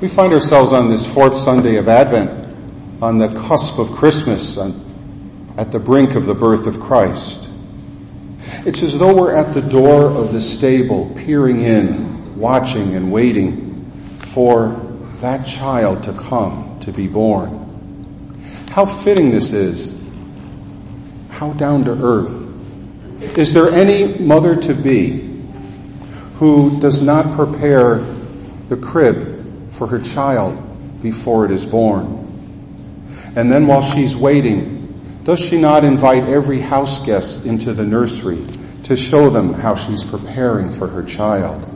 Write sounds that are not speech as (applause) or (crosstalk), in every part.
We find ourselves on this fourth Sunday of Advent, on the cusp of Christmas, at the brink of the birth of Christ. It's as though we're at the door of the stable, peering in, watching and waiting for that child to come, to be born. How fitting this is. How down to earth. Is there any mother to be who does not prepare the crib for her child before it is born? And then while she's waiting, does she not invite every house guest into the nursery to show them how she's preparing for her child?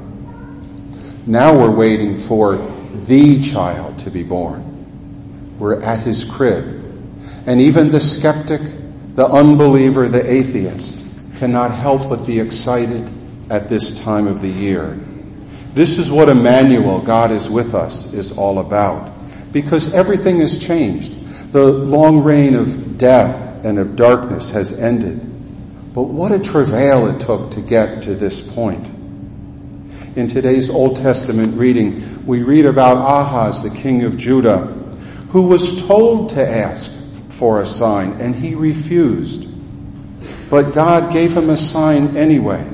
Now we're waiting for the child to be born. We're at his crib. And even the skeptic, the unbeliever, the atheist cannot help but be excited at this time of the year. This is what Emmanuel, God is with us, is all about. Because everything has changed. The long reign of death and of darkness has ended. But what a travail it took to get to this point. In today's Old Testament reading, we read about Ahaz, the king of Judah, who was told to ask for a sign, and he refused. But God gave him a sign anyway.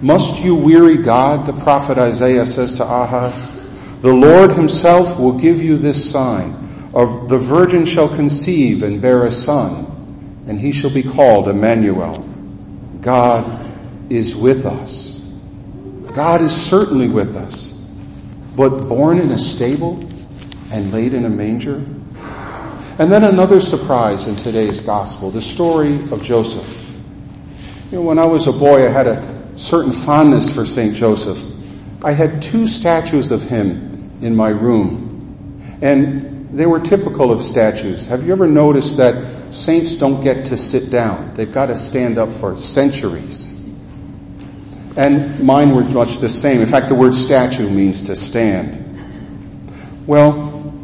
Must you weary God, the prophet Isaiah says to Ahaz? The Lord himself will give you this sign. Of the virgin shall conceive and bear a son, and he shall be called Emmanuel. God is with us. God is certainly with us. But born in a stable and laid in a manger? And then another surprise in today's gospel, the story of Joseph. You know, when I was a boy, I had a certain fondness for St. Joseph. I had two statues of him in my room, and they were typical of statues. Have you ever noticed that saints don't get to sit down? They've got to stand up for centuries. And mine were much the same. In fact, the word statue means to stand. Well,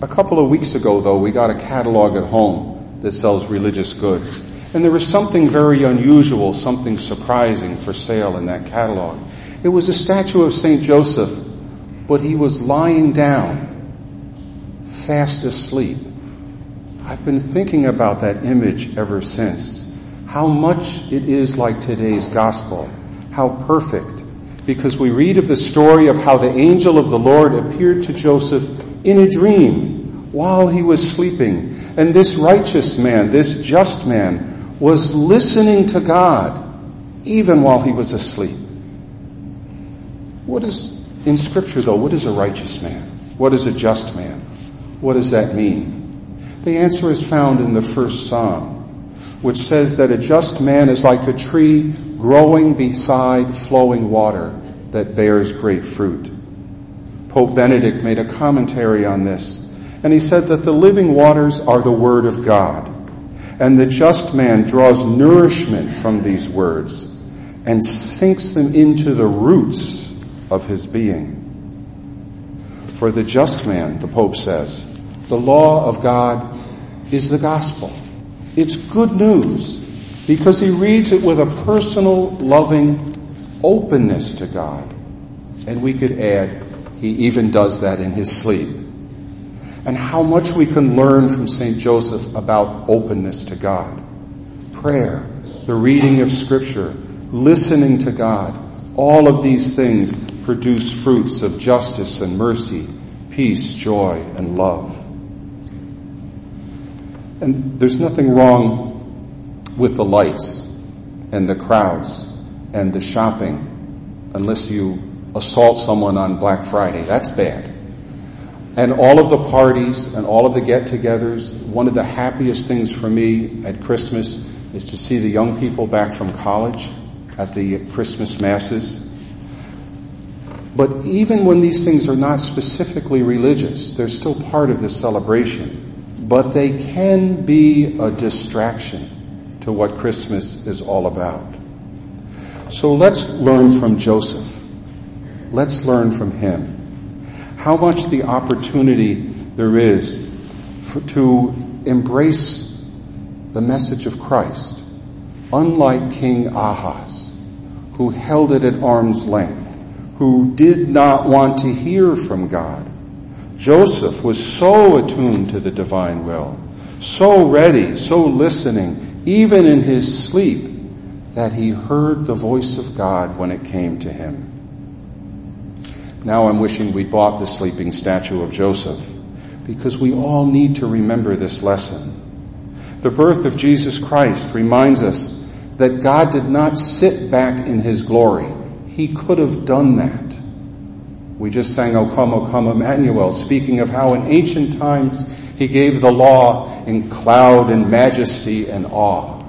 a couple of weeks ago, though, we got a catalog at home that sells religious goods. And there was something very unusual, something surprising for sale in that catalog. It was a statue of St. Joseph, but he was lying down, fast asleep. I've been thinking about that image ever since. How much it is like today's gospel. How perfect. Because we read of the story of how the angel of the Lord appeared to Joseph in a dream while he was sleeping. And this righteous man, this just man, was listening to God even while he was asleep. What is, in Scripture though, what is a righteous man? What is a just man? What does that mean? The answer is found in the first Psalm, which says that a just man is like a tree growing beside flowing water that bears great fruit. Pope Benedict made a commentary on this, and he said that the living waters are the Word of God. And the just man draws nourishment from these words and sinks them into the roots of his being. For the just man, the Pope says, the law of God is the gospel. It's good news because he reads it with a personal, loving openness to God. And we could add, he even does that in his sleep and how much we can learn from St. Joseph about openness to God. Prayer, the reading of Scripture, listening to God, all of these things produce fruits of justice and mercy, peace, joy, and love. And there's nothing wrong with the lights and the crowds and the shopping unless you assault someone on Black Friday. That's bad. And all of the parties and all of the get togethers, one of the happiest things for me at Christmas is to see the young people back from college at the Christmas masses. But even when these things are not specifically religious, they're still part of the celebration. But they can be a distraction to what Christmas is all about. So let's learn from Joseph. Let's learn from him how much the opportunity there is for, to embrace the message of Christ, unlike King Ahaz, who held it at arm's length, who did not want to hear from God. Joseph was so attuned to the divine will, so ready, so listening, even in his sleep, that he heard the voice of God when it came to him. Now I'm wishing we'd bought the sleeping statue of Joseph because we all need to remember this lesson. The birth of Jesus Christ reminds us that God did not sit back in his glory. He could have done that. We just sang, O come, O come, Emmanuel, speaking of how in ancient times he gave the law in cloud and majesty and awe.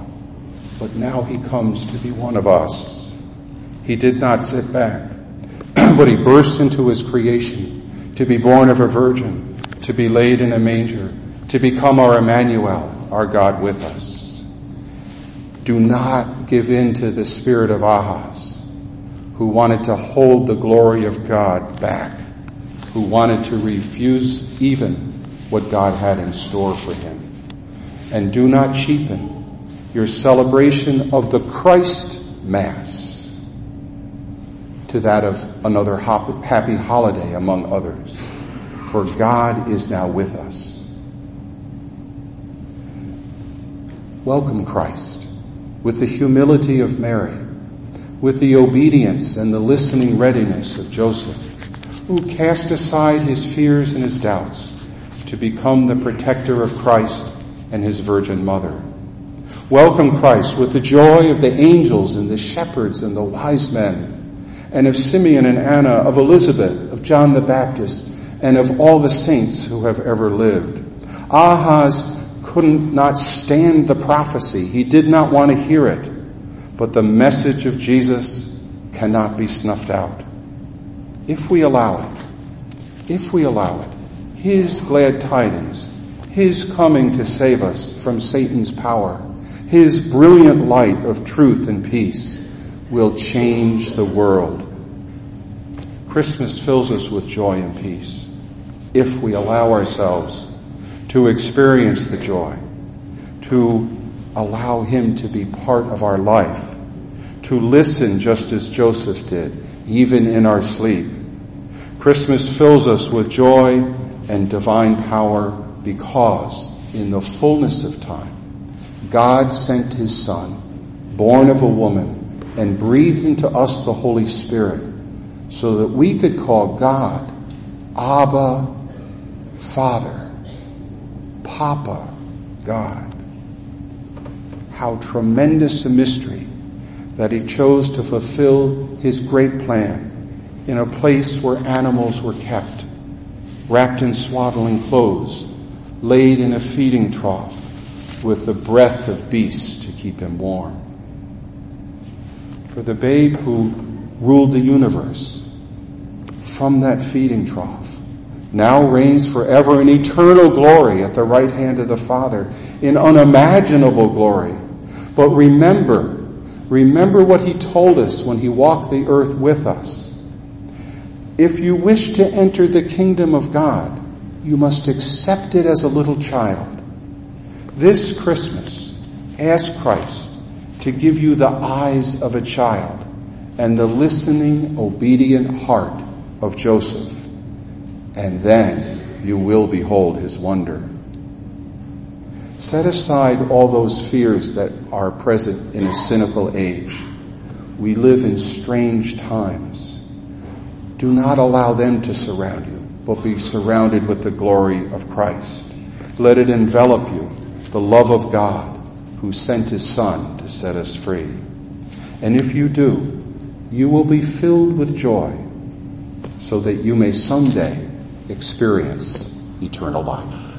But now he comes to be one of us. He did not sit back, (clears throat) but he burst into his creation to be born of a virgin, to be laid in a manger, to become our Emmanuel, our God with us. Do not give in to the spirit of Ahaz, who wanted to hold the glory of God back, who wanted to refuse even what God had in store for him. And do not cheapen your celebration of the Christ Mass to that of another happy holiday among others for God is now with us. Welcome Christ with the humility of Mary, with the obedience and the listening readiness of Joseph, who cast aside his fears and his doubts to become the protector of Christ and his Virgin Mother. Welcome Christ with the joy of the angels and the shepherds and the wise men, and of Simeon and Anna, of Elizabeth, of John the Baptist, and of all the saints who have ever lived. Ahaz couldn't not stand the prophecy. He did not want to hear it. But the message of Jesus cannot be snuffed out. If we allow it, if we allow it, His glad tidings, His coming to save us from Satan's power, His brilliant light of truth and peace will change the world. Christmas fills us with joy and peace if we allow ourselves to experience the joy, to allow Him to be part of our life, to listen just as Joseph did, even in our sleep. Christmas fills us with joy and divine power because in the fullness of time, God sent His Son, born of a woman, and breathed into us the Holy Spirit so that we could call God Abba Father, Papa, God. How tremendous a mystery that he chose to fulfill his great plan in a place where animals were kept, wrapped in swaddling clothes, laid in a feeding trough with the breath of beasts to keep him warm. For the babe who ruled the universe from that feeding trough now reigns forever in eternal glory at the right hand of the Father, in unimaginable glory. But remember, remember what he told us when he walked the earth with us. If you wish to enter the kingdom of God, you must accept it as a little child. This Christmas, ask Christ to give you the eyes of a child and the listening, obedient heart of Joseph and then you will behold his wonder. Set aside all those fears that are present in a cynical age. We live in strange times. Do not allow them to surround you, but be surrounded with the glory of Christ. Let it envelop you, the love of God who sent his Son to set us free. And if you do, you will be filled with joy so that you may someday experience eternal life.